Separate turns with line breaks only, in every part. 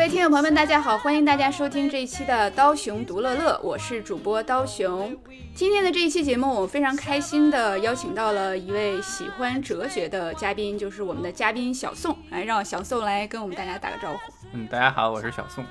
各位听众朋友们，大家好，欢迎大家收听这一期的刀熊独乐乐，我是主播刀熊。今天的这一期节目，我非常开心的邀请到了一位喜欢哲学的嘉宾，就是我们的嘉宾小宋，来让小宋来跟我们大家打个招呼。
嗯，大家好，我是小宋。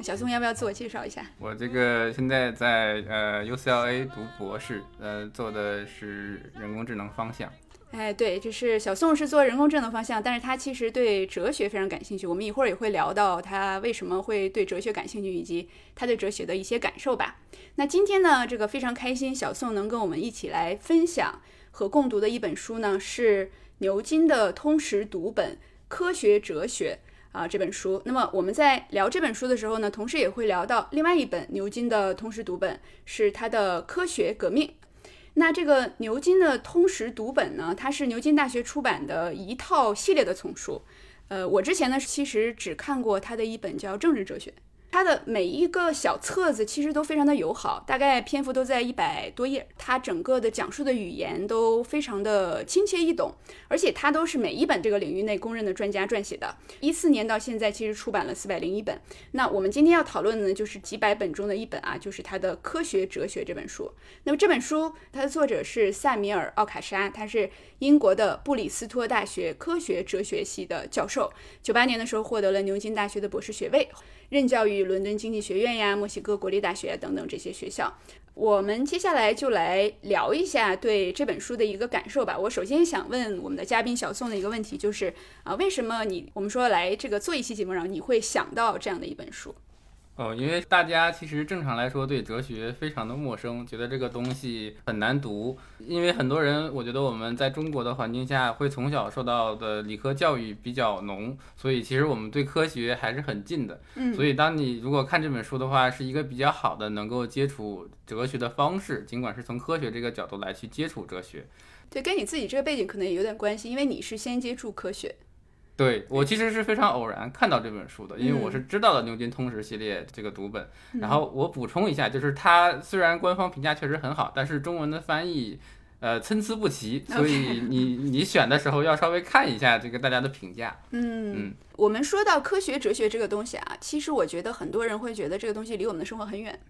小宋要不要自我介绍一下？
我这个现在在呃 UCLA 读博士，呃，做的是人工智能方向。
哎，对，就是小宋是做人工智能方向，但是他其实对哲学非常感兴趣。我们一会儿也会聊到他为什么会对哲学感兴趣，以及他对哲学的一些感受吧。那今天呢，这个非常开心，小宋能跟我们一起来分享和共读的一本书呢，是牛津的通识读本《科学哲学》啊这本书。那么我们在聊这本书的时候呢，同时也会聊到另外一本牛津的通识读本，是他的《科学革命》。那这个牛津的通识读本呢，它是牛津大学出版的一套系列的丛书。呃，我之前呢其实只看过它的一本叫《政治哲学》。它的每一个小册子其实都非常的友好，大概篇幅都在一百多页。它整个的讲述的语言都非常的亲切易懂，而且它都是每一本这个领域内公认的专家撰写的。一四年到现在，其实出版了四百零一本。那我们今天要讨论的呢，就是几百本中的一本啊，就是它的《科学哲学》这本书。那么这本书它的作者是萨米尔·奥卡沙，他是英国的布里斯托大学科学哲学系的教授，九八年的时候获得了牛津大学的博士学位。任教于伦敦经济学院呀、墨西哥国立大学等等这些学校。我们接下来就来聊一下对这本书的一个感受吧。我首先想问我们的嘉宾小宋的一个问题，就是啊，为什么你我们说来这个做一期节目，然后你会想到这样的一本书？
哦，因为大家其实正常来说对哲学非常的陌生，觉得这个东西很难读。因为很多人，我觉得我们在中国的环境下，会从小受到的理科教育比较浓，所以其实我们对科学还是很近的。
嗯，
所以当你如果看这本书的话，是一个比较好的能够接触哲学的方式，尽管是从科学这个角度来去接触哲学。
对，跟你自己这个背景可能也有点关系，因为你是先接触科学。
对我其实是非常偶然看到这本书的，因为我是知道了牛津通识系列这个读本。然后我补充一下，就是它虽然官方评价确实很好，但是中文的翻译呃参差不齐，所以你 你选的时候要稍微看一下这个大家的评价。
嗯嗯，我们说到科学哲学这个东西啊，其实我觉得很多人会觉得这个东西离我们的生活很远。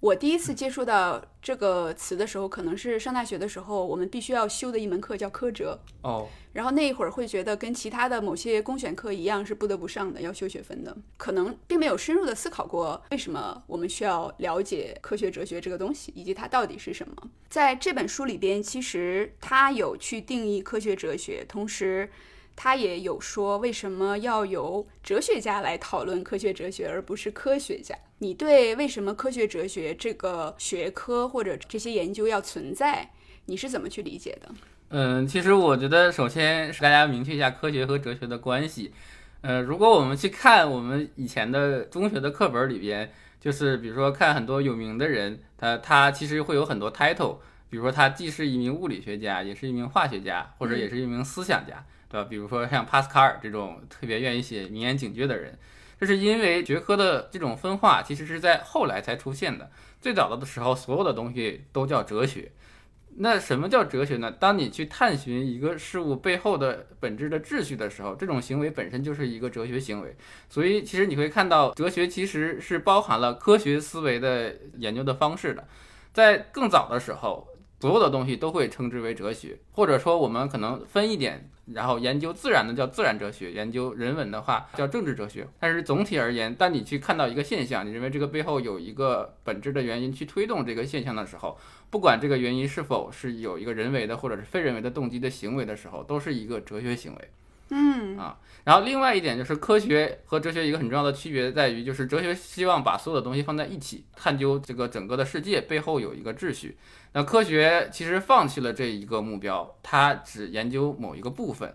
我第一次接触到这个词的时候，可能是上大学的时候，我们必须要修的一门课叫科哲。
哦。
然后那一会儿会觉得跟其他的某些公选课一样，是不得不上的，要修学分的。可能并没有深入的思考过为什么我们需要了解科学哲学这个东西，以及它到底是什么。在这本书里边，其实他有去定义科学哲学，同时。他也有说，为什么要由哲学家来讨论科学哲学，而不是科学家？你对为什么科学哲学这个学科或者这些研究要存在，你是怎么去理解的？
嗯，其实我觉得，首先是大家明确一下科学和哲学的关系。呃，如果我们去看我们以前的中学的课本里边，就是比如说看很多有名的人，他他其实会有很多 title，比如说他既是一名物理学家，也是一名化学家，或者也是一名思想家。对吧？比如说像帕斯卡尔这种特别愿意写名言警句的人，这是因为学科的这种分化其实是在后来才出现的。最早的时候，所有的东西都叫哲学。那什么叫哲学呢？当你去探寻一个事物背后的本质的秩序的时候，这种行为本身就是一个哲学行为。所以，其实你会看到，哲学其实是包含了科学思维的研究的方式的。在更早的时候，所有的东西都会称之为哲学，或者说我们可能分一点。然后研究自然的叫自然哲学，研究人文的话叫政治哲学。但是总体而言，当你去看到一个现象，你认为这个背后有一个本质的原因去推动这个现象的时候，不管这个原因是否是有一个人为的或者是非人为的动机的行为的时候，都是一个哲学行为。
嗯
啊，然后另外一点就是科学和哲学一个很重要的区别在于，就是哲学希望把所有的东西放在一起，探究这个整个的世界背后有一个秩序。那科学其实放弃了这一个目标，它只研究某一个部分，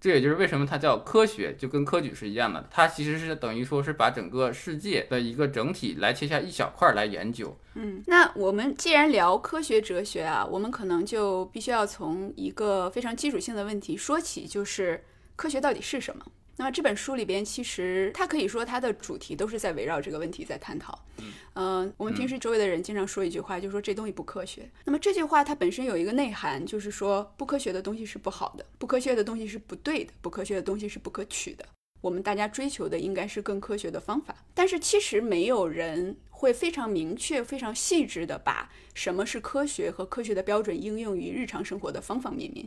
这也就是为什么它叫科学，就跟科举是一样的，它其实是等于说是把整个世界的一个整体来切下一小块来研究。
嗯，那我们既然聊科学哲学啊，我们可能就必须要从一个非常基础性的问题说起，就是科学到底是什么？那么这本书里边，其实它可以说它的主题都是在围绕这个问题在探讨。嗯，我们平时周围的人经常说一句话，就说这东西不科学。那么这句话它本身有一个内涵，就是说不科学的东西是不好的，不科学的东西是不对的，不科学的东西是不可取的。我们大家追求的应该是更科学的方法。但是其实没有人会非常明确、非常细致的把什么是科学和科学的标准应用于日常生活的方方面面。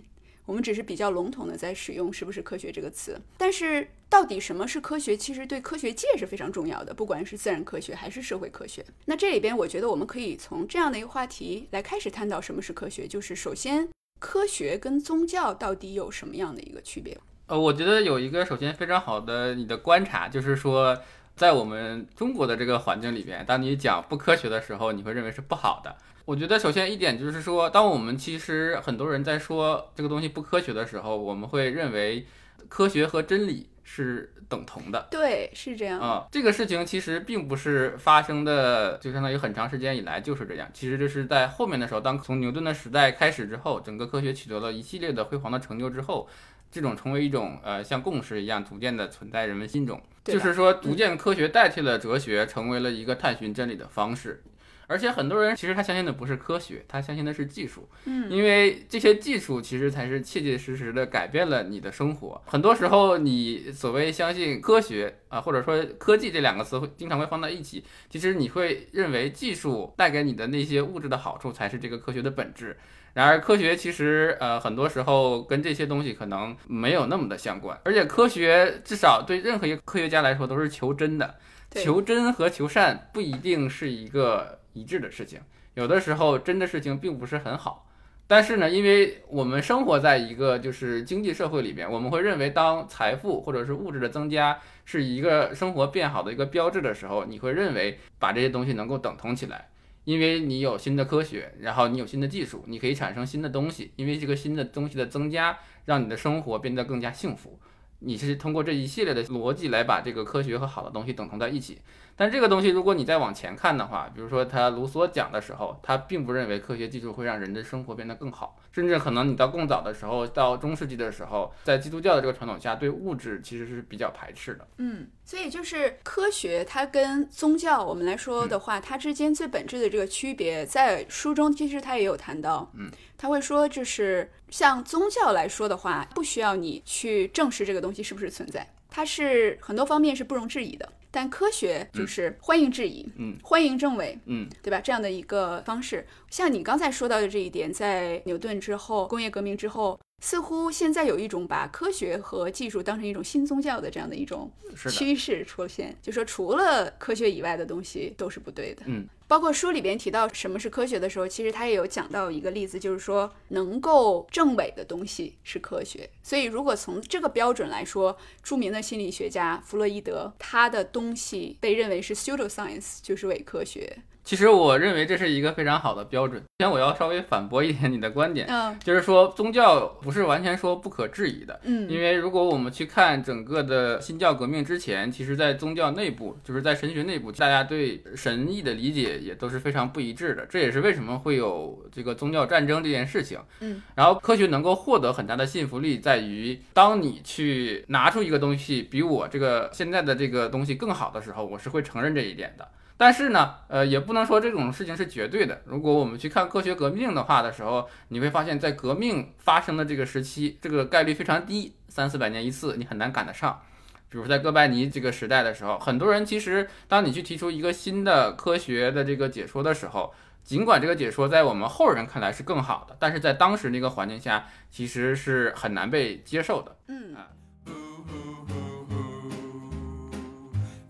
我们只是比较笼统的在使用“是不是科学”这个词，但是到底什么是科学，其实对科学界是非常重要的，不管是自然科学还是社会科学。那这里边，我觉得我们可以从这样的一个话题来开始探讨什么是科学，就是首先，科学跟宗教到底有什么样的一个区别？
呃，我觉得有一个首先非常好的你的观察，就是说，在我们中国的这个环境里边，当你讲不科学的时候，你会认为是不好的。我觉得首先一点就是说，当我们其实很多人在说这个东西不科学的时候，我们会认为科学和真理是等同的。
对，是这样
啊。这个事情其实并不是发生的，就相当于很长时间以来就是这样。其实这是在后面的时候，当从牛顿的时代开始之后，整个科学取得了一系列的辉煌的成就之后，这种成为一种呃像共识一样逐渐的存在人们心中。就是说，逐渐科学代替了哲学，成为了一个探寻真理的方式。而且很多人其实他相信的不是科学，他相信的是技术。
嗯，
因为这些技术其实才是切切实实的改变了你的生活。很多时候，你所谓相信科学啊，或者说科技这两个词会经常会放在一起，其实你会认为技术带给你的那些物质的好处才是这个科学的本质。然而，科学其实呃很多时候跟这些东西可能没有那么的相关。而且，科学至少对任何一个科学家来说都是求真的，求真和求善不一定是一个。一致的事情，有的时候真的事情并不是很好，但是呢，因为我们生活在一个就是经济社会里边，我们会认为当财富或者是物质的增加是一个生活变好的一个标志的时候，你会认为把这些东西能够等同起来，因为你有新的科学，然后你有新的技术，你可以产生新的东西，因为这个新的东西的增加，让你的生活变得更加幸福。你是通过这一系列的逻辑来把这个科学和好的东西等同在一起。但这个东西，如果你再往前看的话，比如说他卢梭讲的时候，他并不认为科学技术会让人的生活变得更好，甚至可能你到更早的时候，到中世纪的时候，在基督教的这个传统下，对物质其实是比较排斥的。
嗯，所以就是科学它跟宗教我们来说的话，它之间最本质的这个区别，在书中其实他也有谈到。
嗯，
他会说，就是像宗教来说的话，不需要你去证实这个东西是不是存在，它是很多方面是不容置疑的。但科学就是欢迎质疑，
嗯，
欢迎证伪，
嗯，
对吧？这样的一个方式，像你刚才说到的这一点，在牛顿之后，工业革命之后，似乎现在有一种把科学和技术当成一种新宗教的这样的一种趋势出现，就说除了科学以外的东西都是不对的，
嗯。
包括书里边提到什么是科学的时候，其实他也有讲到一个例子，就是说能够证伪的东西是科学。所以如果从这个标准来说，著名的心理学家弗洛伊德，他的东西被认为是 pseudoscience，就是伪科学。
其实我认为这是一个非常好的标准。先我要稍微反驳一点你的观点，
嗯，
就是说宗教不是完全说不可质疑的，
嗯，
因为如果我们去看整个的新教革命之前，其实在宗教内部，就是在神学内部，大家对神意的理解也都是非常不一致的。这也是为什么会有这个宗教战争这件事情，
嗯，
然后科学能够获得很大的信服力，在于当你去拿出一个东西比我这个现在的这个东西更好的时候，我是会承认这一点的。但是呢，呃，也不能说这种事情是绝对的。如果我们去看科学革命的话的时候，你会发现在革命发生的这个时期，这个概率非常低，三四百年一次，你很难赶得上。比如在哥白尼这个时代的时候，很多人其实当你去提出一个新的科学的这个解说的时候，尽管这个解说在我们后人看来是更好的，但是在当时那个环境下，其实是很难被接受的。
嗯
啊。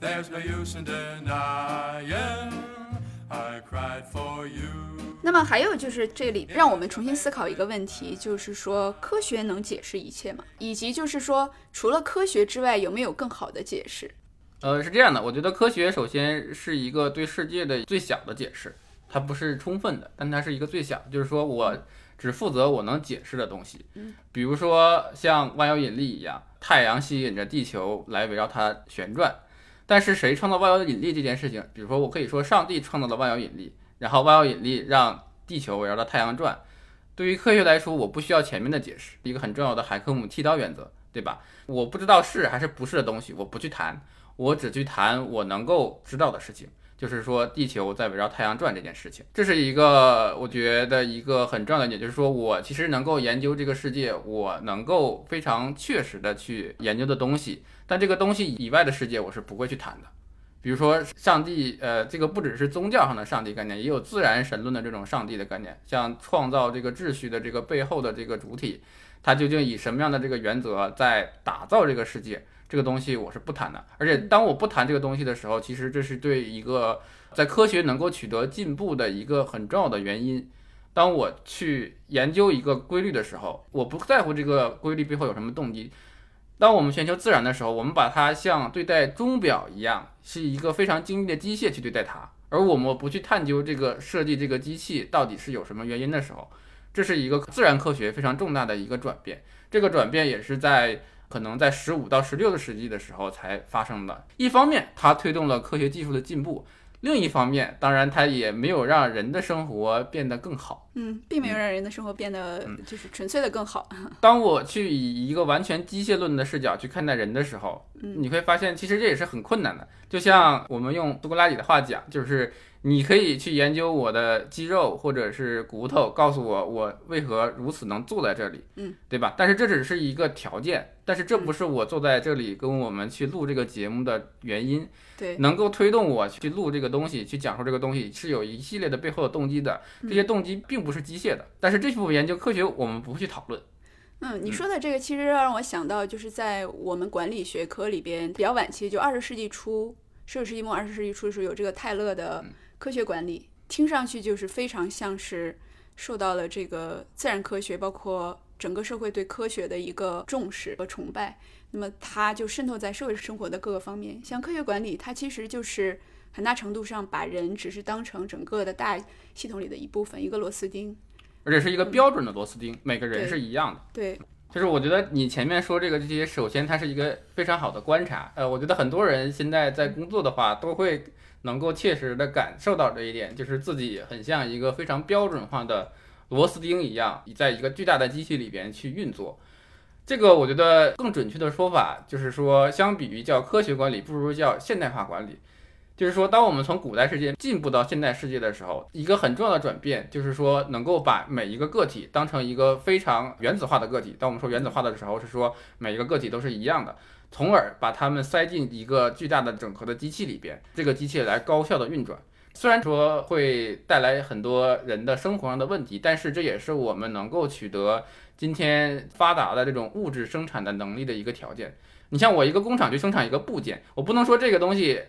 There's no use in denying I cried for you。那么还有就是这里让我们重新思考一个问题，就是说科学能解释一切吗？以及就是说除了科学之外，有没有更好的解释？
呃，是这样的，我觉得科学首先是一个对世界的最小的解释，它不是充分的，但它是一个最小，就是说我只负责我能解释的东西。
嗯，
比如说像万有引力一样，太阳吸引着地球来围绕它旋转。但是谁创造万有引力这件事情，比如说我可以说上帝创造了万有引力，然后万有引力让地球围绕着太阳转。对于科学来说，我不需要前面的解释，一个很重要的海克姆剃刀原则，对吧？我不知道是还是不是的东西，我不去谈，我只去谈我能够知道的事情。就是说地球在围绕太阳转这件事情。这是一个我觉得一个很重要的点，就是说我其实能够研究这个世界，我能够非常确实的去研究的东西，但这个东西以外的世界我是不会去谈的。比如说上帝，呃，这个不只是宗教上的上帝概念，也有自然神论的这种上帝的概念，像创造这个秩序的这个背后的这个主体，它究竟以什么样的这个原则在打造这个世界，这个东西我是不谈的。而且当我不谈这个东西的时候，其实这是对一个在科学能够取得进步的一个很重要的原因。当我去研究一个规律的时候，我不在乎这个规律背后有什么动机。当我们寻求自然的时候，我们把它像对待钟表一样，是一个非常精密的机械去对待它，而我们不去探究这个设计这个机器到底是有什么原因的时候，这是一个自然科学非常重大的一个转变。这个转变也是在可能在十五到十六世纪的时候才发生的。一方面，它推动了科学技术的进步。另一方面，当然它也没有让人的生活变得更好。
嗯，并没有让人的生活变得就是纯粹的更好。
当我去以一个完全机械论的视角去看待人的时候，你会发现其实这也是很困难的。就像我们用苏格拉底的话讲，就是你可以去研究我的肌肉或者是骨头，告诉我我为何如此能坐在这里，
嗯，
对吧？但是这只是一个条件，但是这不是我坐在这里跟我们去录这个节目的原因。
对，
能够推动我去录这个东西，去讲述这个东西，是有一系列的背后的动机的。这些动机并不是机械的，但是这部分研究科学我们不会去讨论。
嗯，你说的这个其实让我想到，就是在我们管理学科里边比较晚期，就二十世纪初、十九世纪末、二十世纪初的时候，有这个泰勒的科学管理，听上去就是非常像是受到了这个自然科学，包括整个社会对科学的一个重视和崇拜。那么它就渗透在社会生活的各个方面，像科学管理，它其实就是很大程度上把人只是当成整个的大系统里的一部分，一个螺丝钉，
而且是一个标准的螺丝钉，每个人是一样的。
对，
就是我觉得你前面说这个这些，首先它是一个非常好的观察。呃，我觉得很多人现在在工作的话，都会能够切实的感受到这一点，就是自己很像一个非常标准化的螺丝钉一样，在一个巨大的机器里边去运作。这个我觉得更准确的说法就是说，相比于叫科学管理，不如叫现代化管理。就是说，当我们从古代世界进步到现代世界的时候，一个很重要的转变就是说，能够把每一个个体当成一个非常原子化的个体。当我们说原子化的时候，是说每一个个体都是一样的，从而把它们塞进一个巨大的整合的机器里边，这个机器来高效的运转。虽然说会带来很多人的生活上的问题，但是这也是我们能够取得。今天发达的这种物质生产的能力的一个条件，你像我一个工厂去生产一个部件，我不能说这个东西，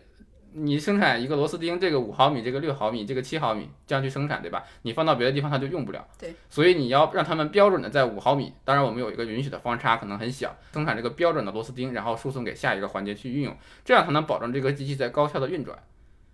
你生产一个螺丝钉，这个五毫米，这个六毫米，这个七毫米这样去生产，对吧？你放到别的地方它就用不了。
对，
所以你要让他们标准的在五毫米，当然我们有一个允许的方差，可能很小，生产这个标准的螺丝钉，然后输送给下一个环节去运用，这样才能保证这个机器在高效的运转。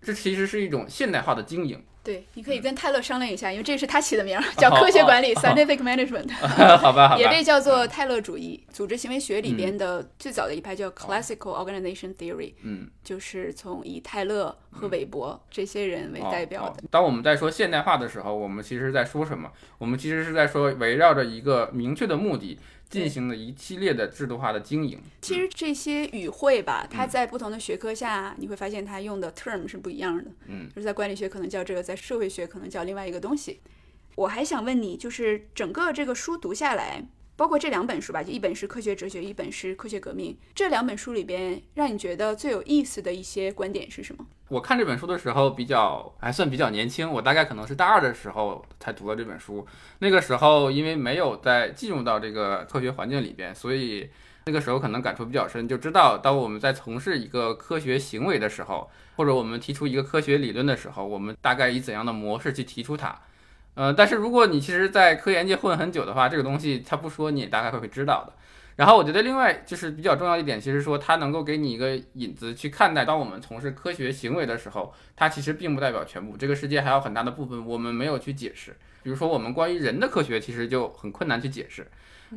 这其实是一种现代化的经营。
对，你可以跟泰勒商量一下，因为这是他起的名儿，叫科学管理 （scientific management），
好吧，好吧，
也被叫做泰勒主义。组织行为学里边的最早的一派叫 classical organization theory，
嗯，
就是从以泰勒和韦伯这些人为代表的。
当我们在说现代化的时候，我们其实在说什么？我们其实是在说围绕着一个明确的目的。进行了一系列的制度化的经营。
其实这些语汇吧，它在不同的学科下，你会发现它用的 term 是不一样的。
嗯，
就是在管理学可能叫这个，在社会学可能叫另外一个东西。我还想问你，就是整个这个书读下来。包括这两本书吧，就一本是科学哲学，一本是科学革命。这两本书里边，让你觉得最有意思的一些观点是什么？
我看这本书的时候比较还算比较年轻，我大概可能是大二的时候才读了这本书。那个时候因为没有在进入到这个科学环境里边，所以那个时候可能感触比较深，就知道当我们在从事一个科学行为的时候，或者我们提出一个科学理论的时候，我们大概以怎样的模式去提出它。呃，但是如果你其实，在科研界混很久的话，这个东西他不说，你也大概会会知道的。然后我觉得另外就是比较重要一点，其实说它能够给你一个引子去看待，当我们从事科学行为的时候，它其实并不代表全部。这个世界还有很大的部分我们没有去解释。比如说我们关于人的科学，其实就很困难去解释。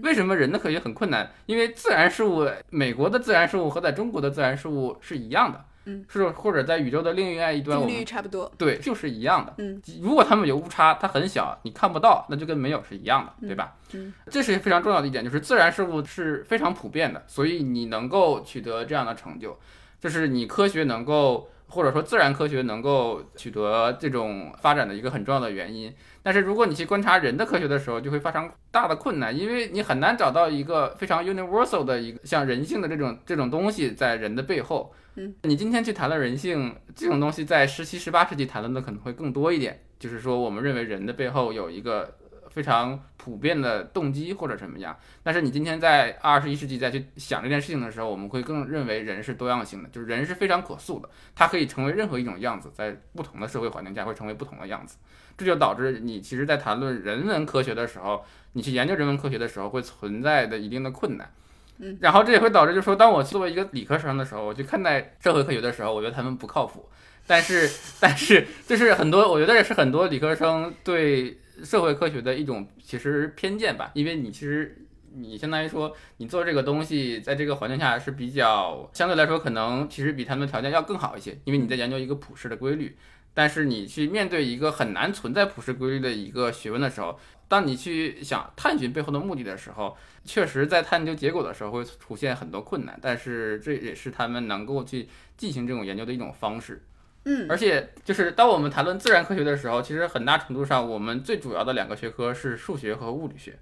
为什么人的科学很困难？因为自然事物，美国的自然事物和在中国的自然事物是一样的。
嗯，
是或者在宇宙的另外一端，
我们差不多，
对，就是一样的。
嗯，
如果他们有误差，它很小，你看不到，那就跟没有是一样的，对吧？
嗯，
这是非常重要的一点，就是自然事物是非常普遍的，所以你能够取得这样的成就，就是你科学能够或者说自然科学能够取得这种发展的一个很重要的原因。但是如果你去观察人的科学的时候，就会发生大的困难，因为你很难找到一个非常 universal 的一个像人性的这种这种东西在人的背后。
嗯，
你今天去谈论人性这种东西，在十七、十八世纪谈论的可能会更多一点，就是说我们认为人的背后有一个。非常普遍的动机或者什么样，但是你今天在二十一世纪再去想这件事情的时候，我们会更认为人是多样性的，就是人是非常可塑的，它可以成为任何一种样子，在不同的社会环境下会成为不同的样子，这就导致你其实，在谈论人文科学的时候，你去研究人文科学的时候，会存在的一定的困难。
嗯，
然后这也会导致，就是说，当我作为一个理科生的时候，我去看待社会科学的时候，我觉得他们不靠谱。但是，但是，就是很多，我觉得也是很多理科生对。社会科学的一种其实偏见吧，因为你其实你相当于说你做这个东西，在这个环境下是比较相对来说可能其实比他们的条件要更好一些，因为你在研究一个普世的规律。但是你去面对一个很难存在普世规律的一个学问的时候，当你去想探寻背后的目的的时候，确实在探究结果的时候会出现很多困难。但是这也是他们能够去进行这种研究的一种方式。
嗯，
而且就是当我们谈论自然科学的时候，其实很大程度上，我们最主要的两个学科是数学和物理学，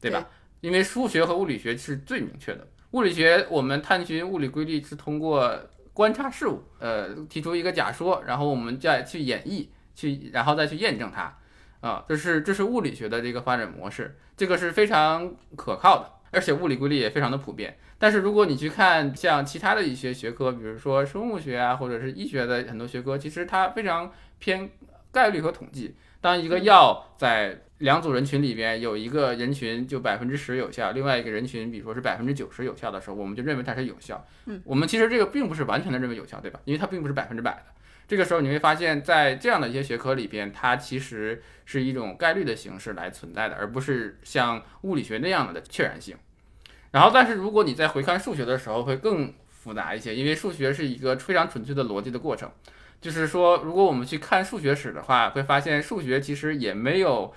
对吧？因为数学和物理学是最明确的。物理学我们探寻物理规律是通过观察事物，呃，提出一个假说，然后我们再去演绎，去然后再去验证它，啊，这是这是物理学的这个发展模式，这个是非常可靠的，而且物理规律也非常的普遍。但是如果你去看像其他的一些学科，比如说生物学啊，或者是医学的很多学科，其实它非常偏概率和统计。当一个药在两组人群里边有一个人群就百分之十有效，另外一个人群比如说是百分之九十有效的时候，我们就认为它是有效。
嗯，
我们其实这个并不是完全的认为有效，对吧？因为它并不是百分之百的。这个时候你会发现在这样的一些学科里边，它其实是一种概率的形式来存在的，而不是像物理学那样的确然性。然后，但是如果你在回看数学的时候，会更复杂一些，因为数学是一个非常纯粹的逻辑的过程。就是说，如果我们去看数学史的话，会发现数学其实也没有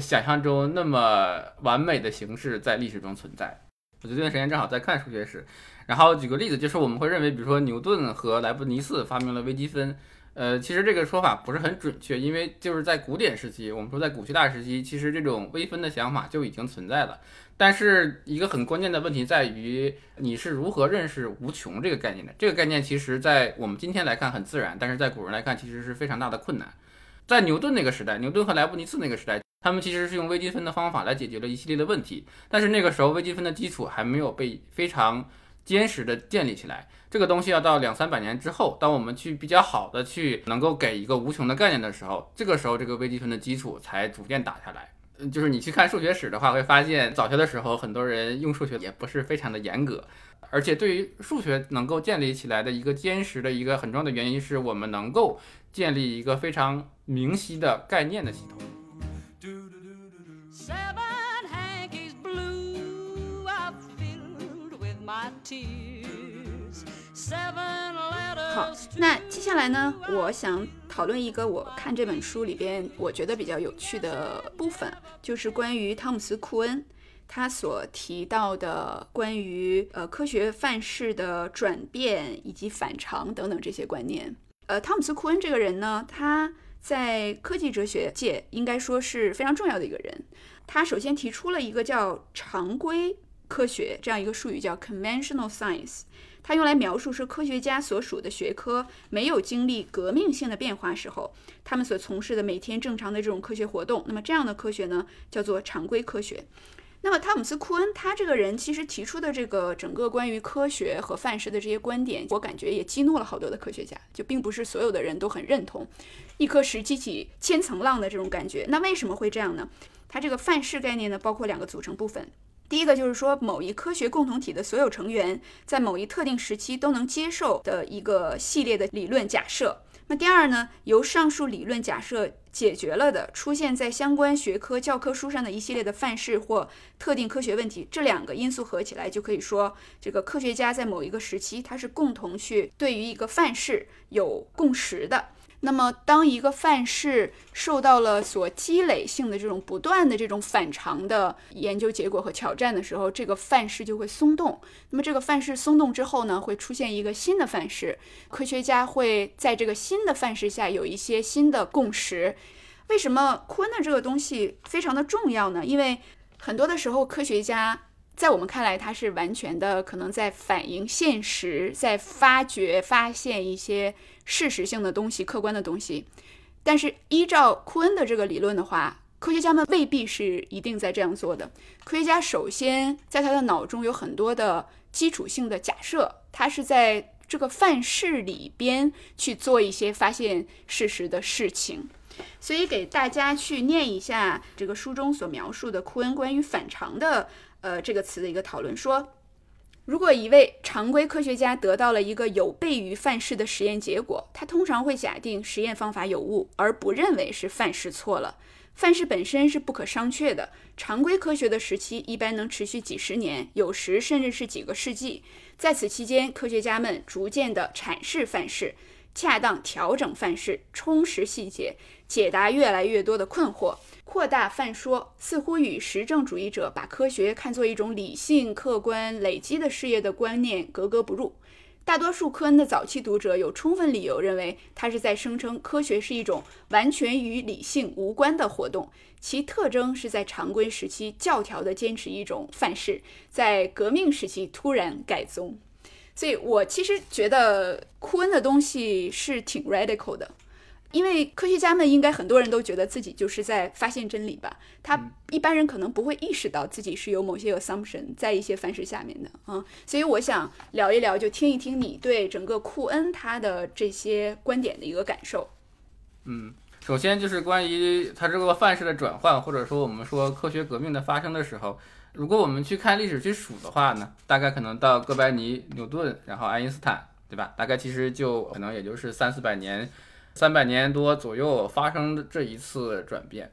想象中那么完美的形式在历史中存在。我这段时间正好在看数学史，然后举个例子，就是我们会认为，比如说牛顿和莱布尼茨发明了微积分。呃，其实这个说法不是很准确，因为就是在古典时期，我们说在古希腊时期，其实这种微分的想法就已经存在了。但是一个很关键的问题在于，你是如何认识无穷这个概念的？这个概念其实，在我们今天来看很自然，但是在古人来看，其实是非常大的困难。在牛顿那个时代，牛顿和莱布尼茨那个时代，他们其实是用微积分的方法来解决了一系列的问题，但是那个时候微积分的基础还没有被非常坚实的建立起来。这个东西要到两三百年之后，当我们去比较好的去能够给一个无穷的概念的时候，这个时候这个微积分的基础才逐渐打下来。嗯，就是你去看数学史的话，会发现早学的时候，很多人用数学也不是非常的严格，而且对于数学能够建立起来的一个坚实的一个很重要的原因，是我们能够建立一个非常明晰的概念的系统。
好，那接下来呢，我想讨论一个我看这本书里边我觉得比较有趣的部分，就是关于汤姆斯·库恩他所提到的关于呃科学范式的转变以及反常等等这些观念。呃，汤姆斯·库恩这个人呢，他在科技哲学界应该说是非常重要的一个人。他首先提出了一个叫常规科学这样一个术语，叫 conventional science。它用来描述是科学家所属的学科没有经历革命性的变化时候，他们所从事的每天正常的这种科学活动。那么这样的科学呢，叫做常规科学。那么汤姆斯·库恩他这个人其实提出的这个整个关于科学和范式的这些观点，我感觉也激怒了好多的科学家，就并不是所有的人都很认同一颗石激起千层浪的这种感觉。那为什么会这样呢？它这个范式概念呢，包括两个组成部分。第一个就是说，某一科学共同体的所有成员在某一特定时期都能接受的一个系列的理论假设。那第二呢，由上述理论假设解决了的出现在相关学科教科书上的一系列的范式或特定科学问题，这两个因素合起来，就可以说这个科学家在某一个时期，他是共同去对于一个范式有共识的。那么，当一个范式受到了所积累性的这种不断的这种反常的研究结果和挑战的时候，这个范式就会松动。那么，这个范式松动之后呢，会出现一个新的范式。科学家会在这个新的范式下有一些新的共识。为什么坤的这个东西非常的重要呢？因为很多的时候，科学家。在我们看来，他是完全的可能在反映现实，在发掘、发现一些事实性的东西、客观的东西。但是，依照库恩的这个理论的话，科学家们未必是一定在这样做的。科学家首先在他的脑中有很多的基础性的假设，他是在这个范式里边去做一些发现事实的事情。所以，给大家去念一下这个书中所描述的库恩关于反常的。呃，这个词的一个讨论说，如果一位常规科学家得到了一个有悖于范式的实验结果，他通常会假定实验方法有误，而不认为是范式错了。范式本身是不可商榷的。常规科学的时期一般能持续几十年，有时甚至是几个世纪。在此期间，科学家们逐渐地阐释范式，恰当调整范式，充实细节，解答越来越多的困惑。扩大泛说似乎与实证主义者把科学看作一种理性、客观、累积的事业的观念格格不入。大多数科恩的早期读者有充分理由认为，他是在声称科学是一种完全与理性无关的活动，其特征是在常规时期教条地坚持一种范式，在革命时期突然改宗。所以我其实觉得库恩的东西是挺 radical 的。因为科学家们应该很多人都觉得自己就是在发现真理吧，他一般人可能不会意识到自己是有某些 assumption 在一些范式下面的啊，所以我想聊一聊，就听一听你对整个库恩他的这些观点的一个感受。
嗯，首先就是关于他这个范式的转换，或者说我们说科学革命的发生的时候，如果我们去看历史去数的话呢，大概可能到哥白尼、牛顿，然后爱因斯坦，对吧？大概其实就可能也就是三四百年。三百年多左右发生的这一次转变，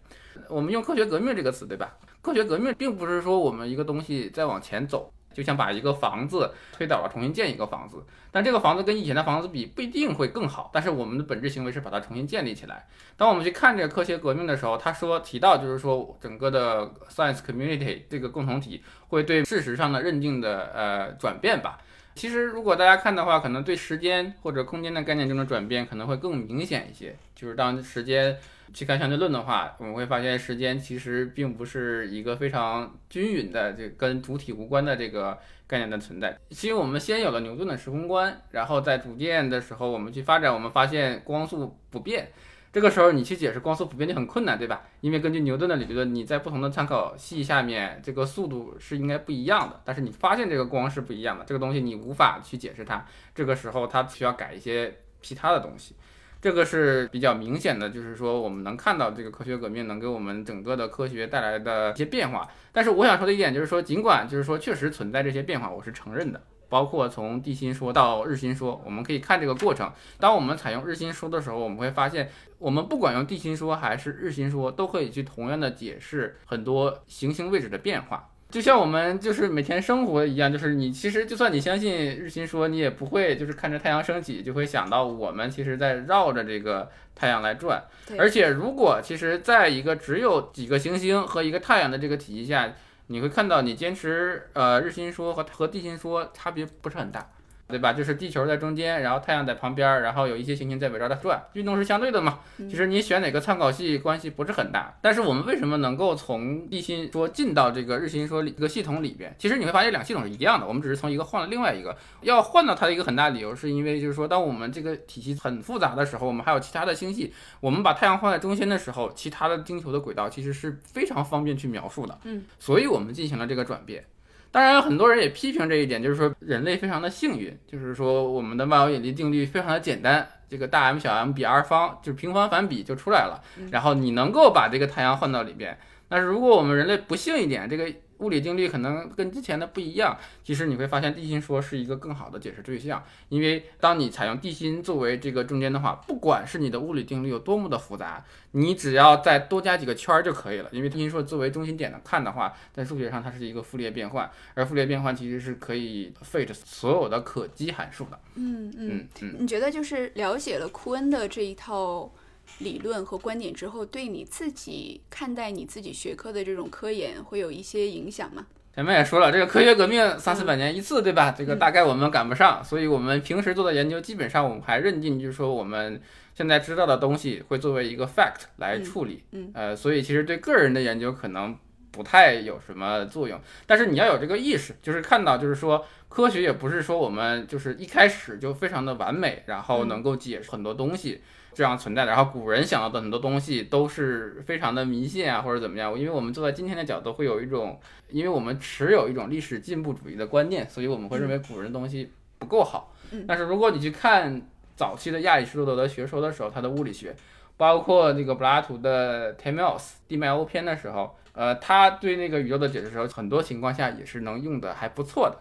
我们用科学革命这个词，对吧？科学革命并不是说我们一个东西在往前走，就像把一个房子推倒了重新建一个房子，但这个房子跟以前的房子比不一定会更好，但是我们的本质行为是把它重新建立起来。当我们去看这个科学革命的时候，他说提到就是说整个的 science community 这个共同体会对事实上的认定的呃转变吧。其实，如果大家看的话，可能对时间或者空间的概念中的转变可能会更明显一些。就是当时间去看相对论的话，我们会发现时间其实并不是一个非常均匀的，这跟主体无关的这个概念的存在。其实我们先有了牛顿的时空观，然后在逐渐的时候我们去发展，我们发现光速不变。这个时候你去解释光速普遍就很困难，对吧？因为根据牛顿的理论，你在不同的参考系下面，这个速度是应该不一样的。但是你发现这个光是不一样的，这个东西你无法去解释它。这个时候它需要改一些其他的东西。这个是比较明显的，就是说我们能看到这个科学革命能给我们整个的科学带来的一些变化。但是我想说的一点就是说，尽管就是说确实存在这些变化，我是承认的。包括从地心说到日心说，我们可以看这个过程。当我们采用日心说的时候，我们会发现，我们不管用地心说还是日心说，都可以去同样的解释很多行星位置的变化。就像我们就是每天生活一样，就是你其实就算你相信日心说，你也不会就是看着太阳升起就会想到我们其实在绕着这个太阳来转。而且如果其实在一个只有几个行星和一个太阳的这个体系下。你会看到，你坚持呃日心说和和地心说差别不是很大。对吧？就是地球在中间，然后太阳在旁边，然后有一些行星在围绕它转，运动是相对的嘛。其实你选哪个参考系关系不是很大。但是我们为什么能够从地心说进到这个日心说一个系统里边？其实你会发现两系统是一样的，我们只是从一个换了另外一个。要换到它的一个很大理由，是因为就是说，当我们这个体系很复杂的时候，我们还有其他的星系，我们把太阳放在中心的时候，其他的星球的轨道其实是非常方便去描述的。
嗯，
所以我们进行了这个转变。当然，很多人也批评这一点，就是说人类非常的幸运，就是说我们的万有引力定律非常的简单，这个大 M 小 m 比 r 方就是平方反比就出来了，然后你能够把这个太阳换到里边。但是如果我们人类不幸一点，这个物理定律可能跟之前的不一样。其实你会发现地心说是一个更好的解释对象，因为当你采用地心作为这个中间的话，不管是你的物理定律有多么的复杂，你只要再多加几个圈儿就可以了。因为地心说作为中心点的看的话，在数学上它是一个傅列变换，而傅列变换其实是可以 fit 所有的可积函数的。
嗯嗯，
嗯嗯。
你觉得就是了解了库恩的这一套理论和观点之后，对你自己看待你自己学科的这种科研会有一些影响吗？
前面也说了，这个科学革命三四百年一次，对吧？这个大概我们赶不上，所以我们平时做的研究，基本上我们还认定，就是说我们现在知道的东西会作为一个 fact 来处理。
嗯
呃，所以其实对个人的研究可能不太有什么作用，但是你要有这个意识，就是看到，就是说科学也不是说我们就是一开始就非常的完美，然后能够解释很多东西。这样存在的，然后古人想到的很多东西都是非常的迷信啊，或者怎么样？因为我们坐在今天的角度，会有一种，因为我们持有一种历史进步主义的观念，所以我们会认为古人的东西不够好。
嗯
但是如果你去看早期的亚里士多德的学说的时候，他的物理学，包括这个柏拉图的《脉欧篇的时候，呃，他对那个宇宙的解释的时候，很多情况下也是能用的还不错的。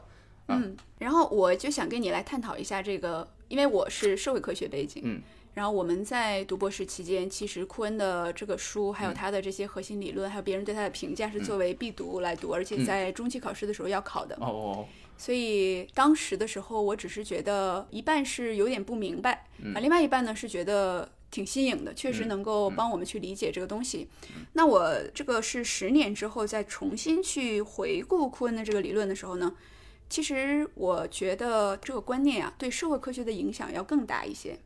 嗯，然后我就想跟你来探讨一下这个，因为我是社会科学背景，
嗯，
然后我们在读博士期间，其实库恩的这个书，还有他的这些核心理论，还有别人对他的评价，是作为必读来读，而且在中期考试的时候要考的。
哦哦，
所以当时的时候，我只是觉得一半是有点不明白，啊，另外一半呢是觉得挺新颖的，确实
嗯
能够帮我们去理解这个东西。那我这个是十年之后再重新去回顾库恩的这个理论的时候呢，其实我觉得这个观念啊，对社会科学的影响要更大一些。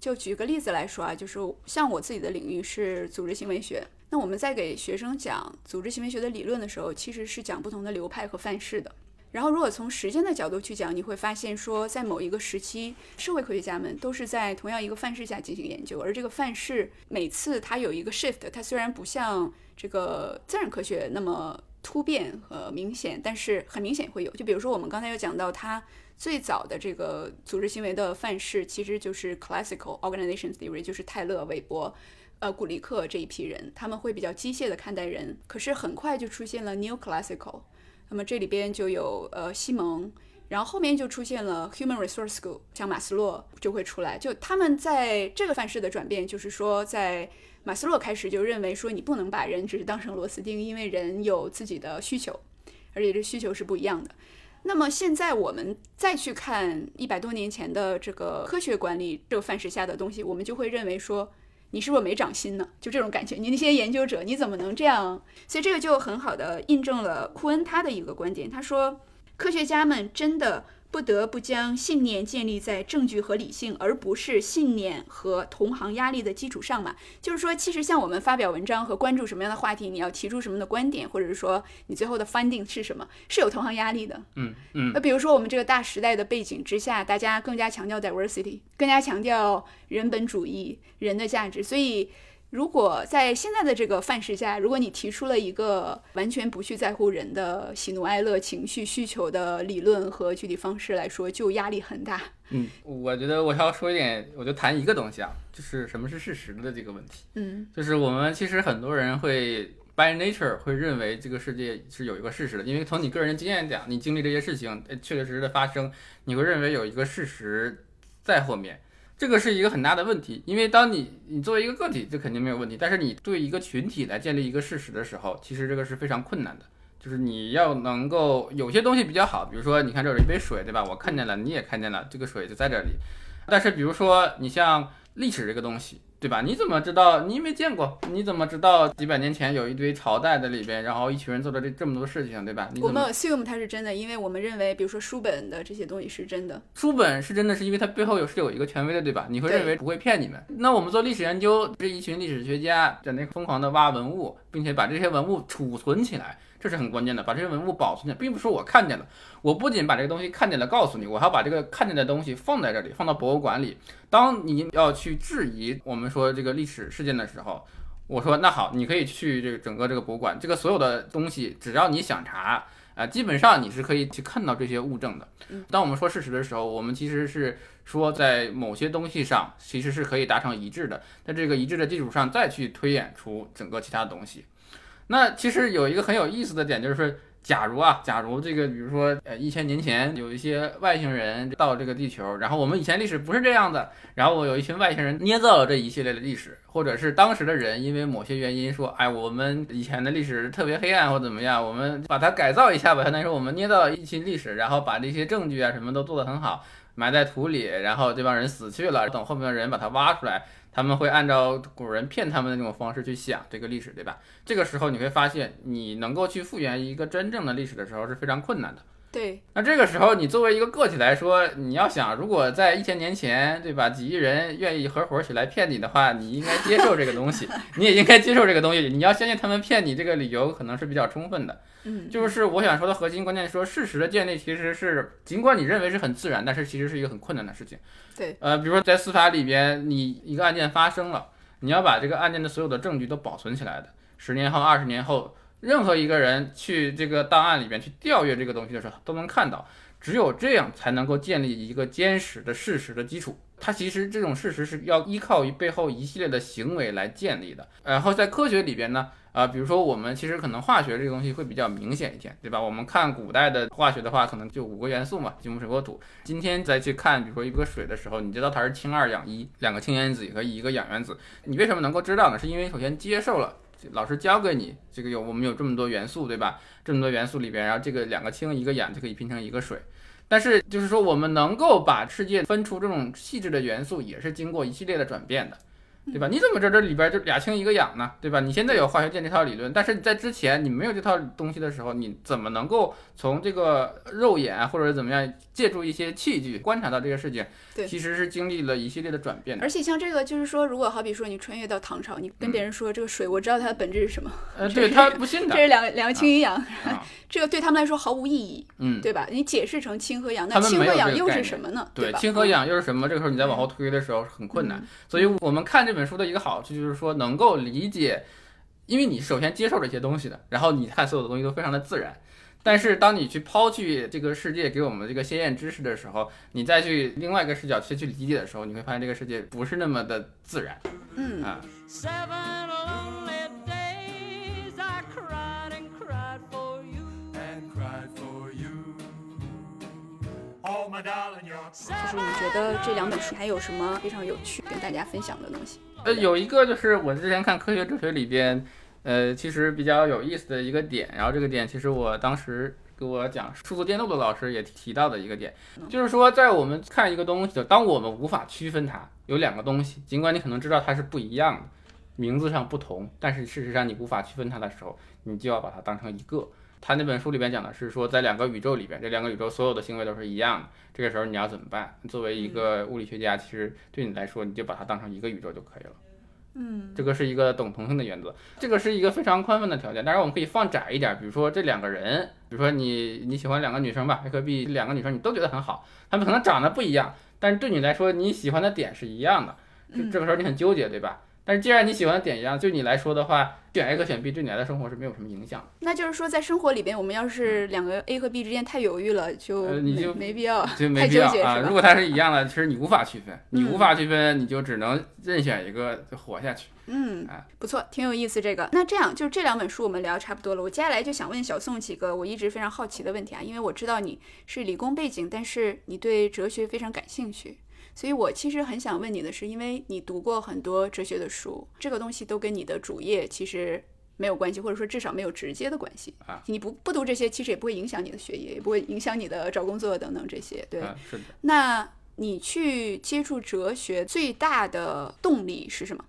就举个例子来说啊，就是像我自己的领域是组织行为学，那我们在给学生讲组织行为学的理论的时候，其实是讲不同的流派和范式的。然后，如果从时间的角度去讲，你会发现说，在某一个时期，社会科学家们都是在同样一个范式下进行研究，而这个范式每次它有一个 shift，它虽然不像这个自然科学那么突变和明显，但是很明显会有。就比如说我们刚才有讲到，它最早的这个组织行为的范式其实就是 classical organization theory，就是泰勒、韦伯。呃，古利克这一批人，他们会比较机械的看待人，可是很快就出现了 new classical，那么这里边就有呃西蒙，然后后面就出现了 human resource school，像马斯洛就会出来。就他们在这个范式的转变，就是说在马斯洛开始就认为说你不能把人只是当成螺丝钉，因为人有自己的需求，而且这需求是不一样的。那么现在我们再去看一百多年前的这个科学管理这个范式下的东西，我们就会认为说。你是不是没长心呢？就这种感觉，你那些研究者，你怎么能这样？所以这个就很好的印证了库恩他的一个观点。他说，科学家们真的不得不将信念建立在证据和理性，而不是信念和同行压力的基础上嘛。就是说，其实像我们发表文章和关注什么样的话题，你要提出什么样的观点，或者是说你最后的 finding 是什么，是有同行压力的。
嗯嗯
那比如说我们这个大时代的背景之下，大家更加强调 diversity，更加强调人本主义、人的价值，所以。如果在现在的这个范式下，如果你提出了一个完全不去在乎人的喜怒哀乐、情绪需求的理论和具体方式来说，就压力很大。
嗯，我觉得我要说一点，我就谈一个东西啊，就是什么是事实的这个问题。
嗯
就是我们其实很多人会 by nature 会认为这个世界是有一个事实的，因为从你个人经验讲，你经历这些事情，呃确确实实的发生，你会认为有一个事实在后面。这个是一个很大的问题，因为当你你作为一个个体，这肯定没有问题，但是你对一个群体来建立一个事实的时候，其实这个是非常困难的。就是你要能够有些东西比较好，比如说你看这有一杯水，对吧？我看见了，你也看见了，这个水就在这里。但是比如说你像历史这个东西，对吧？你怎么知道？你没见过，你怎么知道几百年前有一堆朝代的里边，然后一群人做了这这么多事情，对吧？你
我们 assume 它是真的，因为我们认为，比如说书本的这些东西是真的。
书本是真的是因为它背后有是有一个权威的，对吧？你会认为不会骗你们。那我们做历史研究，这一群历史学家在那疯狂的挖文物，并且把这些文物储存起来，这是很关键的。把这些文物保存起来，并不是说我看见了，我不仅把这个东西看见了告诉你，我还要把这个看见的东西放在这里，放到博物馆里。当你要去质疑我们说这个历史事件的时候，我说那好，你可以去这个整个这个博物馆，这个所有的东西，只要你想查。啊，基本上你是可以去看到这些物证的。当我们说事实的时候，我们其实是说在某些东西上其实是可以达成一致的，在这个一致的基础上再去推演出整个其他的东西。那其实有一个很有意思的点，就是说假如啊，假如这个，比如说，呃，一千年前有一些外星人到这个地球，然后我们以前历史不是这样的，然后我有一群外星人捏造了这一系列的历史，或者是当时的人因为某些原因说，哎，我们以前的历史特别黑暗或怎么样，我们把它改造一下吧，相当于说我们捏造了一群历史，然后把这些证据啊什么都做得很好，埋在土里，然后这帮人死去了，等后面的人把它挖出来。他们会按照古人骗他们的那种方式去想这个历史，对吧？这个时候你会发现，你能够去复原一个真正的历史的时候是非常困难的。
对，
那这个时候你作为一个个体来说，你要想，如果在一千年前，对吧，几亿人愿意合伙起来骗你的话，你应该接受这个东西，你也应该接受这个东西。你要相信他们骗你这个理由可能是比较充分的。
嗯，
就是我想说的核心关键，说事实的建立其实是，尽管你认为是很自然，但是其实是一个很困难的事情。
对，
呃，比如说在司法里边，你一个案件发生了，你要把这个案件的所有的证据都保存起来的，十年后、二十年后，任何一个人去这个档案里边去调阅这个东西的时候，都能看到。只有这样才能够建立一个坚实的事实的基础。它其实这种事实是要依靠于背后一系列的行为来建立的。然后在科学里边呢，啊，比如说我们其实可能化学这个东西会比较明显一点，对吧？我们看古代的化学的话，可能就五个元素嘛，金木水火土。今天再去看，比如说一个水的时候，你知道它是氢二氧一，两个氢原子和一个氧原子。你为什么能够知道呢？是因为首先接受了老师教给你这个有我们有这么多元素，对吧？这么多元素里边，然后这个两个氢一个氧就可以拼成一个水。但是就是说，我们能够把世界分出这种细致的元素，也是经过一系列的转变的，对吧？你怎么知道这里边就俩氢一个氧呢？对吧？你现在有化学键这套理论，但是在之前你没有这套东西的时候，你怎么能够从这个肉眼或者怎么样借助一些器具观察到这些事情？
对，
其实是经历了一系列的转变。
而且像这个，就是说，如果好比说你穿越到唐朝，你跟别人说这个水，我知道它的本质是什么？
呃，对他不信的。
这是两两个氢一氧。这个对他们来说毫无意义，
嗯，
对吧？你解释成氢和氧，那氢和氧又是什么呢？
对，氢和氧又是什么？这个时候你再往后推的时候很困难。所以我们看这本书的一个好处就是说能够理解，因为你首先接受这些东西的，然后你看所有的东西都非常的自然。但是当你去抛去这个世界给我们这个鲜艳知识的时候，你再去另外一个视角去去理解的时候，你会发现这个世界不是那么的自然，
嗯
啊。
就是你觉得这两本书还有什么非常有趣跟大家分享的东西？
呃，有一个就是我之前看科学哲学里边，呃，其实比较有意思的一个点。然后这个点其实我当时给我讲数字电路的老师也提到的一个点，就是说在我们看一个东西，当我们无法区分它有两个东西，尽管你可能知道它是不一样的，名字上不同，但是事实上你无法区分它的时候，你就要把它当成一个。他那本书里边讲的是说，在两个宇宙里边，这两个宇宙所有的行为都是一样的。这个时候你要怎么办？作为一个物理学家，其实对你来说，你就把它当成一个宇宙就可以了。
嗯，
这个是一个等同性的原则，这个是一个非常宽泛的条件。当然，我们可以放窄一点，比如说这两个人，比如说你你喜欢两个女生吧，A 和 B 两个女生你都觉得很好，她们可能长得不一样，但是对你来说你喜欢的点是一样的。这这个时候你很纠结，对吧？但是既然你喜欢的点一样，对你来说的话。选 A 和选 B 对你来的生活是没有什么影响。
那就是说，在生活里边，我们要是两个 A 和 B 之间太犹豫了，就
你就
没必要，
就没必要啊。如果它是一样的，其实你无法区分，你无法区分，你就只能任选一个就活下去。
嗯，不错，挺有意思。这个，那这样就这两本书我们聊差不多了。我接下来就想问小宋几个我一直非常好奇的问题啊，因为我知道你是理工背景，但是你对哲学非常感兴趣。所以，我其实很想问你的是，因为你读过很多哲学的书，这个东西都跟你的主业其实没有关系，或者说至少没有直接的关系
啊。
你不不读这些，其实也不会影响你的学业，也不会影响你的找工作等等这些。对，
是的。
那你去接触哲学最大的动力是什么？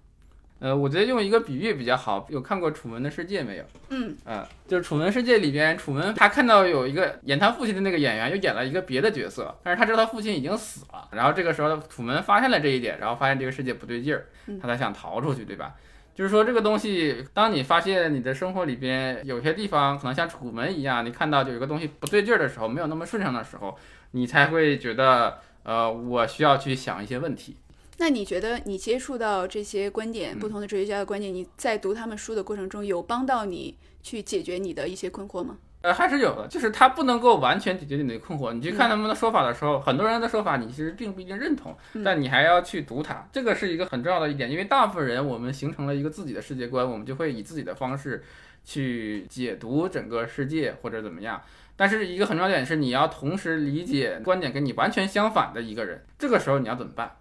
呃，我觉得用一个比喻比较好。有看过《楚门的世界》没有？
嗯，
啊，就是《楚门世界》里边，楚门他看到有一个演他父亲的那个演员又演了一个别的角色，但是他知道他父亲已经死了。然后这个时候，楚门发现了这一点，然后发现这个世界不对劲儿，他才想逃出去，对吧？就是说这个东西，当你发现你的生活里边有些地方可能像楚门一样，你看到就有一个东西不对劲儿的时候，没有那么顺畅的时候，你才会觉得，呃，我需要去想一些问题。
那你觉得你接触到这些观点，不同的哲学家的观点，你在读他们书的过程中，有帮到你去解决你的一些困惑吗？
呃，还是有的，就是他不能够完全解决你的困惑。你去看他们的说法的时候，很多人的说法你其实并不一定认同，但你还要去读它，这个是一个很重要的一点。因为大部分人我们形成了一个自己的世界观，我们就会以自己的方式去解读整个世界或者怎么样。但是一个很重要点是，你要同时理解观点跟你完全相反的一个人，这个时候你要怎么办？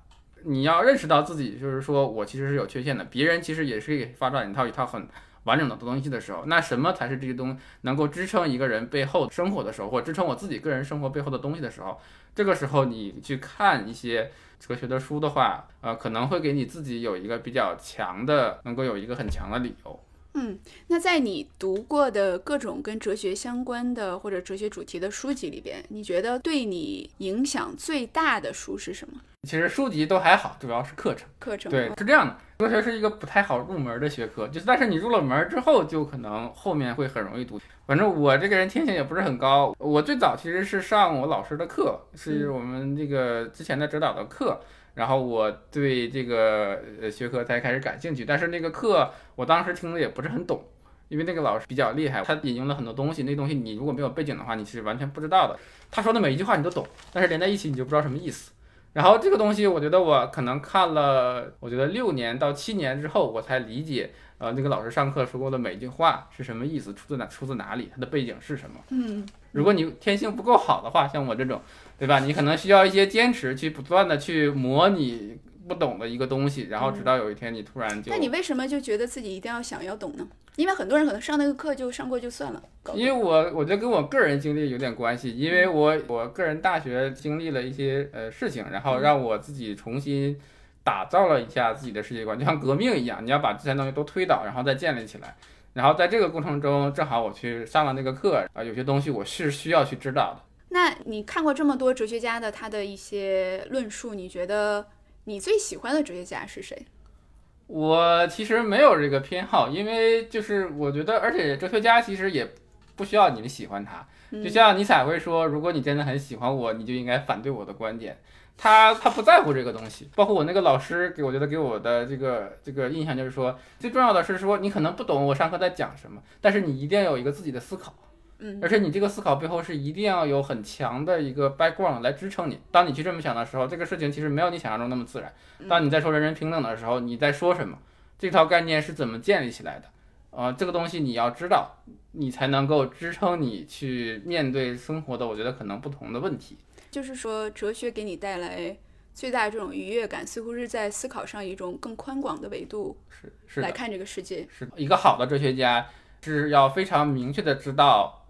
你要认识到自己，就是说我其实是有缺陷的，别人其实也是可以发展一套一套很完整的东西的时候，那什么才是这些东能够支撑一个人背后生活的时候，或支撑我自己个人生活背后的东西的时候，这个时候你去看一些哲学的书的话，呃，可能会给你自己有一个比较强的，能够有一个很强的理由。
嗯，那在你读过的各种跟哲学相关的或者哲学主题的书籍里边，你觉得对你影响最大的书是什么？
其实书籍都还好，主要是课程。
课程
对，是这样的，哲学是一个不太好入门的学科，就是但是你入了门之后，就可能后面会很容易读。反正我这个人天性也不是很高，我最早其实是上我老师的课，是我们这个之前的指导的课。然后我对这个呃学科才开始感兴趣，但是那个课我当时听的也不是很懂，因为那个老师比较厉害，他引用了很多东西，那东西你如果没有背景的话，你是完全不知道的。他说的每一句话你都懂，但是连在一起你就不知道什么意思。然后这个东西，我觉得我可能看了，我觉得六年到七年之后，我才理解，呃，那个老师上课说过的每一句话是什么意思，出自哪，出自哪里，它的背景是什么。
嗯，
如果你天性不够好的话，像我这种。对吧？你可能需要一些坚持，去不断的去模拟不懂的一个东西，然后直到有一天你突然就……
那你为什么就觉得自己一定要想要懂呢？因为很多人可能上那个课就上过就算了。
因为我我觉得跟我个人经历有点关系，因为我我个人大学经历了一些呃事情，然后让我自己重新打造了一下自己的世界观，就像革命一样，你要把之前东西都推倒，然后再建立起来。然后在这个过程中，正好我去上了那个课啊，有些东西我是需要去知道的。
那你看过这么多哲学家的他的一些论述，你觉得你最喜欢的哲学家是谁？
我其实没有这个偏好，因为就是我觉得，而且哲学家其实也不需要你们喜欢他。就像尼采会说，如果你真的很喜欢我，你就应该反对我的观点。他他不在乎这个东西。包括我那个老师给我觉得给我的这个这个印象就是说，最重要的是说你可能不懂我上课在讲什么，但是你一定要有一个自己的思考。
嗯，
而且你这个思考背后是一定要有很强的一个 background 来支撑你。当你去这么想的时候，这个事情其实没有你想象中那么自然。当你在说人人平等的时候，你在说什么？这套概念是怎么建立起来的？呃，这个东西你要知道，你才能够支撑你去面对生活的，我觉得可能不同的问题。
就是说，哲学给你带来最大的这种愉悦感，似乎是在思考上一种更宽广的维度
是是
来看这个世界。
是一个好的哲学家是要非常明确的知道。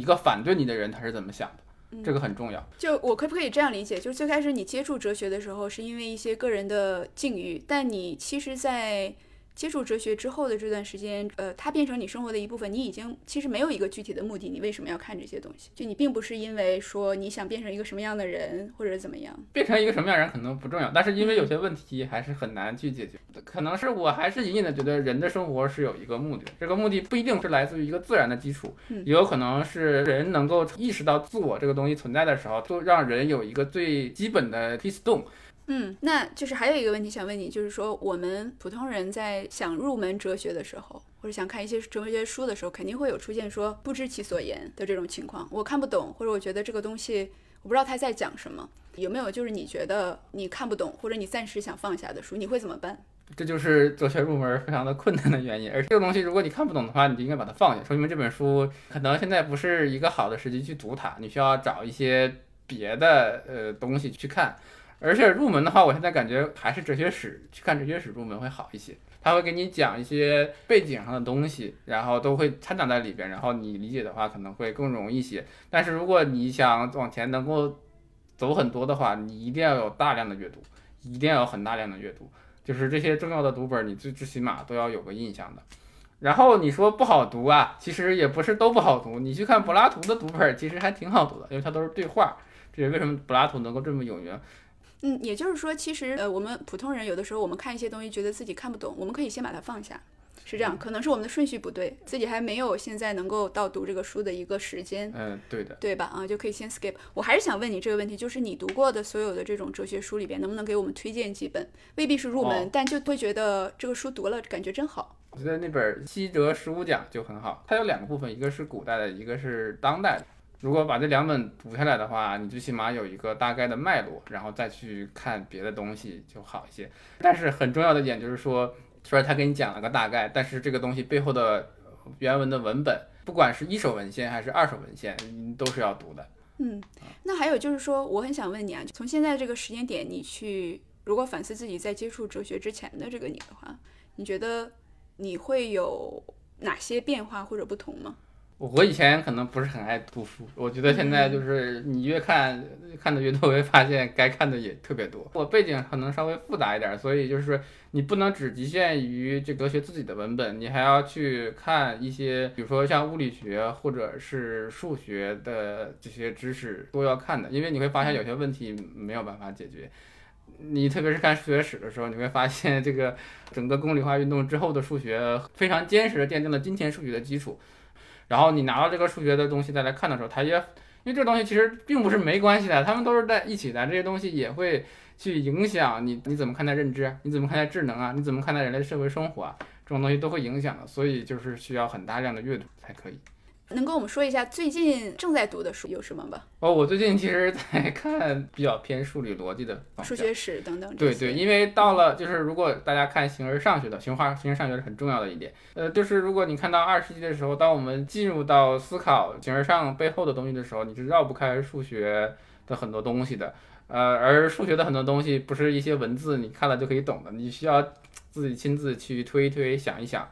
一个反对你的人他是怎么想的，这个很重要。
就我可不可以这样理解？就是最开始你接触哲学的时候，是因为一些个人的境遇，但你其实，在。接触哲学之后的这段时间，呃，它变成你生活的一部分。你已经其实没有一个具体的目的，你为什么要看这些东西？就你并不是因为说你想变成一个什么样的人，或者怎么样。
变成一个什么样人可能不重要，但是因为有些问题还是很难去解决。可能是我还是隐隐的觉得人的生活是有一个目的，这个目的不一定是来自于一个自然的基础，也有可能是人能够意识到自我这个东西存在的时候，就让人有一个最基本的 peace dome。
嗯，那就是还有一个问题想问你，就是说我们普通人在想入门哲学的时候，或者想看一些哲学书的时候，肯定会有出现说不知其所言的这种情况，我看不懂，或者我觉得这个东西我不知道他在讲什么。有没有就是你觉得你看不懂，或者你暂时想放下的书，你会怎么办？
这就是哲学入门非常的困难的原因。而这个东西如果你看不懂的话，你就应该把它放下，说明这本书可能现在不是一个好的时机去读它，你需要找一些别的呃东西去看。而且入门的话，我现在感觉还是哲学史，去看哲学史入门会好一些。他会给你讲一些背景上的东西，然后都会掺杂在里边，然后你理解的话可能会更容易一些。但是如果你想往前能够走很多的话，你一定要有大量的阅读，一定要有很大量的阅读。就是这些重要的读本，你最最起码都要有个印象的。然后你说不好读啊，其实也不是都不好读。你去看柏拉图的读本，其实还挺好读的，因为它都是对话。这也为什么柏拉图能够这么有名。
嗯，也就是说，其实呃，我们普通人有的时候，我们看一些东西，觉得自己看不懂，我们可以先把它放下，是这样。可能是我们的顺序不对，自己还没有现在能够到读这个书的一个时间。
嗯，对的，
对吧？啊，就可以先 skip。我还是想问你这个问题，就是你读过的所有的这种哲学书里边，能不能给我们推荐几本？未必是入门，但就会觉得这个书读了感觉真好。
我觉得那本《西哲十五讲》就很好，它有两个部分，一个是古代的，一个是当代的。如果把这两本读下来的话，你最起码有一个大概的脉络，然后再去看别的东西就好一些。但是很重要的一点就是说，虽然他给你讲了个大概，但是这个东西背后的原文的文本，不管是一手文献还是二手文献，你都是要读的。
嗯，那还有就是说，我很想问你啊，从现在这个时间点，你去如果反思自己在接触哲学之前的这个你的话，你觉得你会有哪些变化或者不同吗？
我以前可能不是很爱读书，我觉得现在就是你越看看的越多，会发现该看的也特别多。我背景可能稍微复杂一点，所以就是你不能只局限于这哲学自己的文本，你还要去看一些，比如说像物理学或者是数学的这些知识都要看的，因为你会发现有些问题没有办法解决。你特别是看数学史的时候，你会发现这个整个公理化运动之后的数学非常坚实的奠定了今天数学的基础。然后你拿到这个数学的东西再来看的时候，它也因为这个东西其实并不是没关系的，他们都是在一起的。这些东西也会去影响你，你怎么看待认知？你怎么看待智能啊？你怎么看待人类社会生活啊？这种东西都会影响的，所以就是需要很大量的阅读才可以。
能跟我们说一下最近正在读的书有什么吧？
哦，我最近其实在看比较偏数理逻辑的
数学史等等。
对对，因为到了就是如果大家看形而上学的形化，形而上学是很重要的一点。呃，就是如果你看到二十世纪的时候，当我们进入到思考形而上背后的东西的时候，你是绕不开数学的很多东西的。呃，而数学的很多东西不是一些文字你看了就可以懂的，你需要自己亲自去推一推，想一想。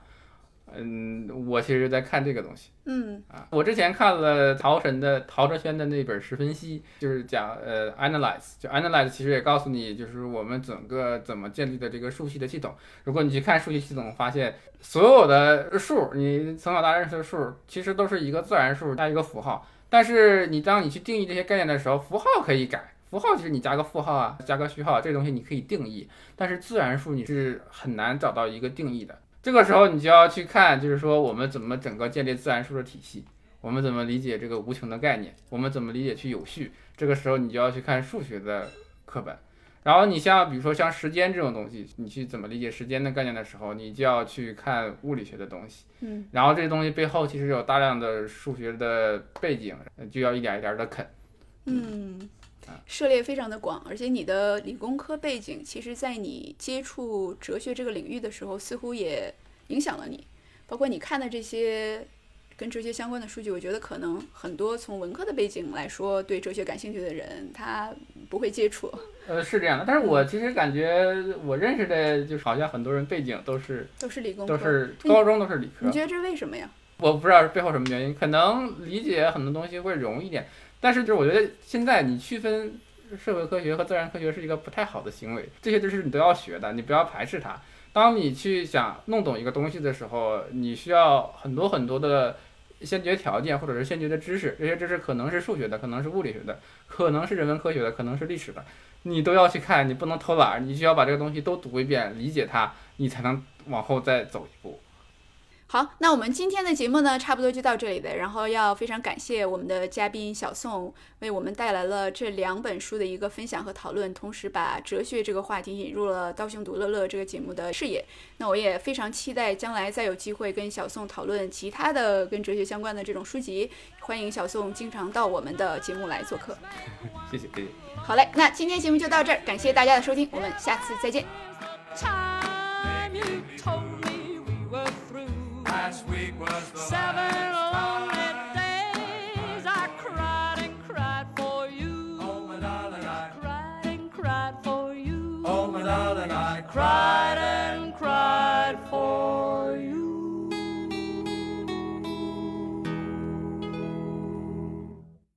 嗯，我其实在看这个东西。
嗯
啊，我之前看了陶神的陶哲轩的那本《十分析》，就是讲呃 analyze，就 analyze 其实也告诉你，就是我们整个怎么建立的这个数系的系统。如果你去看数学系统，发现所有的数，你从小到大认识的数，其实都是一个自然数加一个符号。但是你当你去定义这些概念的时候，符号可以改，符号就是你加个负号啊，加个序号，这东西你可以定义。但是自然数你是很难找到一个定义的。这个时候你就要去看，就是说我们怎么整个建立自然数的体系，我们怎么理解这个无穷的概念，我们怎么理解去有序。这个时候你就要去看数学的课本。然后你像比如说像时间这种东西，你去怎么理解时间的概念的时候，你就要去看物理学的东西。
嗯。
然后这些东西背后其实有大量的数学的背景，就要一点一点的啃。
嗯。涉猎非常的广，而且你的理工科背景，其实在你接触哲学这个领域的时候，似乎也影响了你。包括你看的这些跟哲学相关的数据，我觉得可能很多从文科的背景来说，对哲学感兴趣的人，他不会接触。
呃，是这样的，但是我其实感觉我认识的，就是好像很多人背景都是
都是理工科，
都是高中都是理科。
你觉得这是为什么呀？
我不知道是背后什么原因，可能理解很多东西会容易一点。但是就是我觉得现在你区分社会科学和自然科学是一个不太好的行为，这些知识你都要学的，你不要排斥它。当你去想弄懂一个东西的时候，你需要很多很多的先决条件或者是先决的知识，这些知识可能是数学的，可能是物理学的，可能是人文科学的，可能是历史的，你都要去看，你不能偷懒，你需要把这个东西都读一遍，理解它，你才能往后再走一步。
好，那我们今天的节目呢，差不多就到这里了。然后要非常感谢我们的嘉宾小宋，为我们带来了这两本书的一个分享和讨论，同时把哲学这个话题引入了《道兄独乐乐》这个节目的视野。那我也非常期待将来再有机会跟小宋讨论其他的跟哲学相关的这种书籍。欢迎小宋经常到我们的节目来做客。
谢谢，谢谢。
好嘞，那今天节目就到这儿，感谢大家的收听，我们下次再见。Last week was the Seven lonely days I cried and cried for you. Oh, my darling, I cried and cried for you. Oh, my darling, I cried.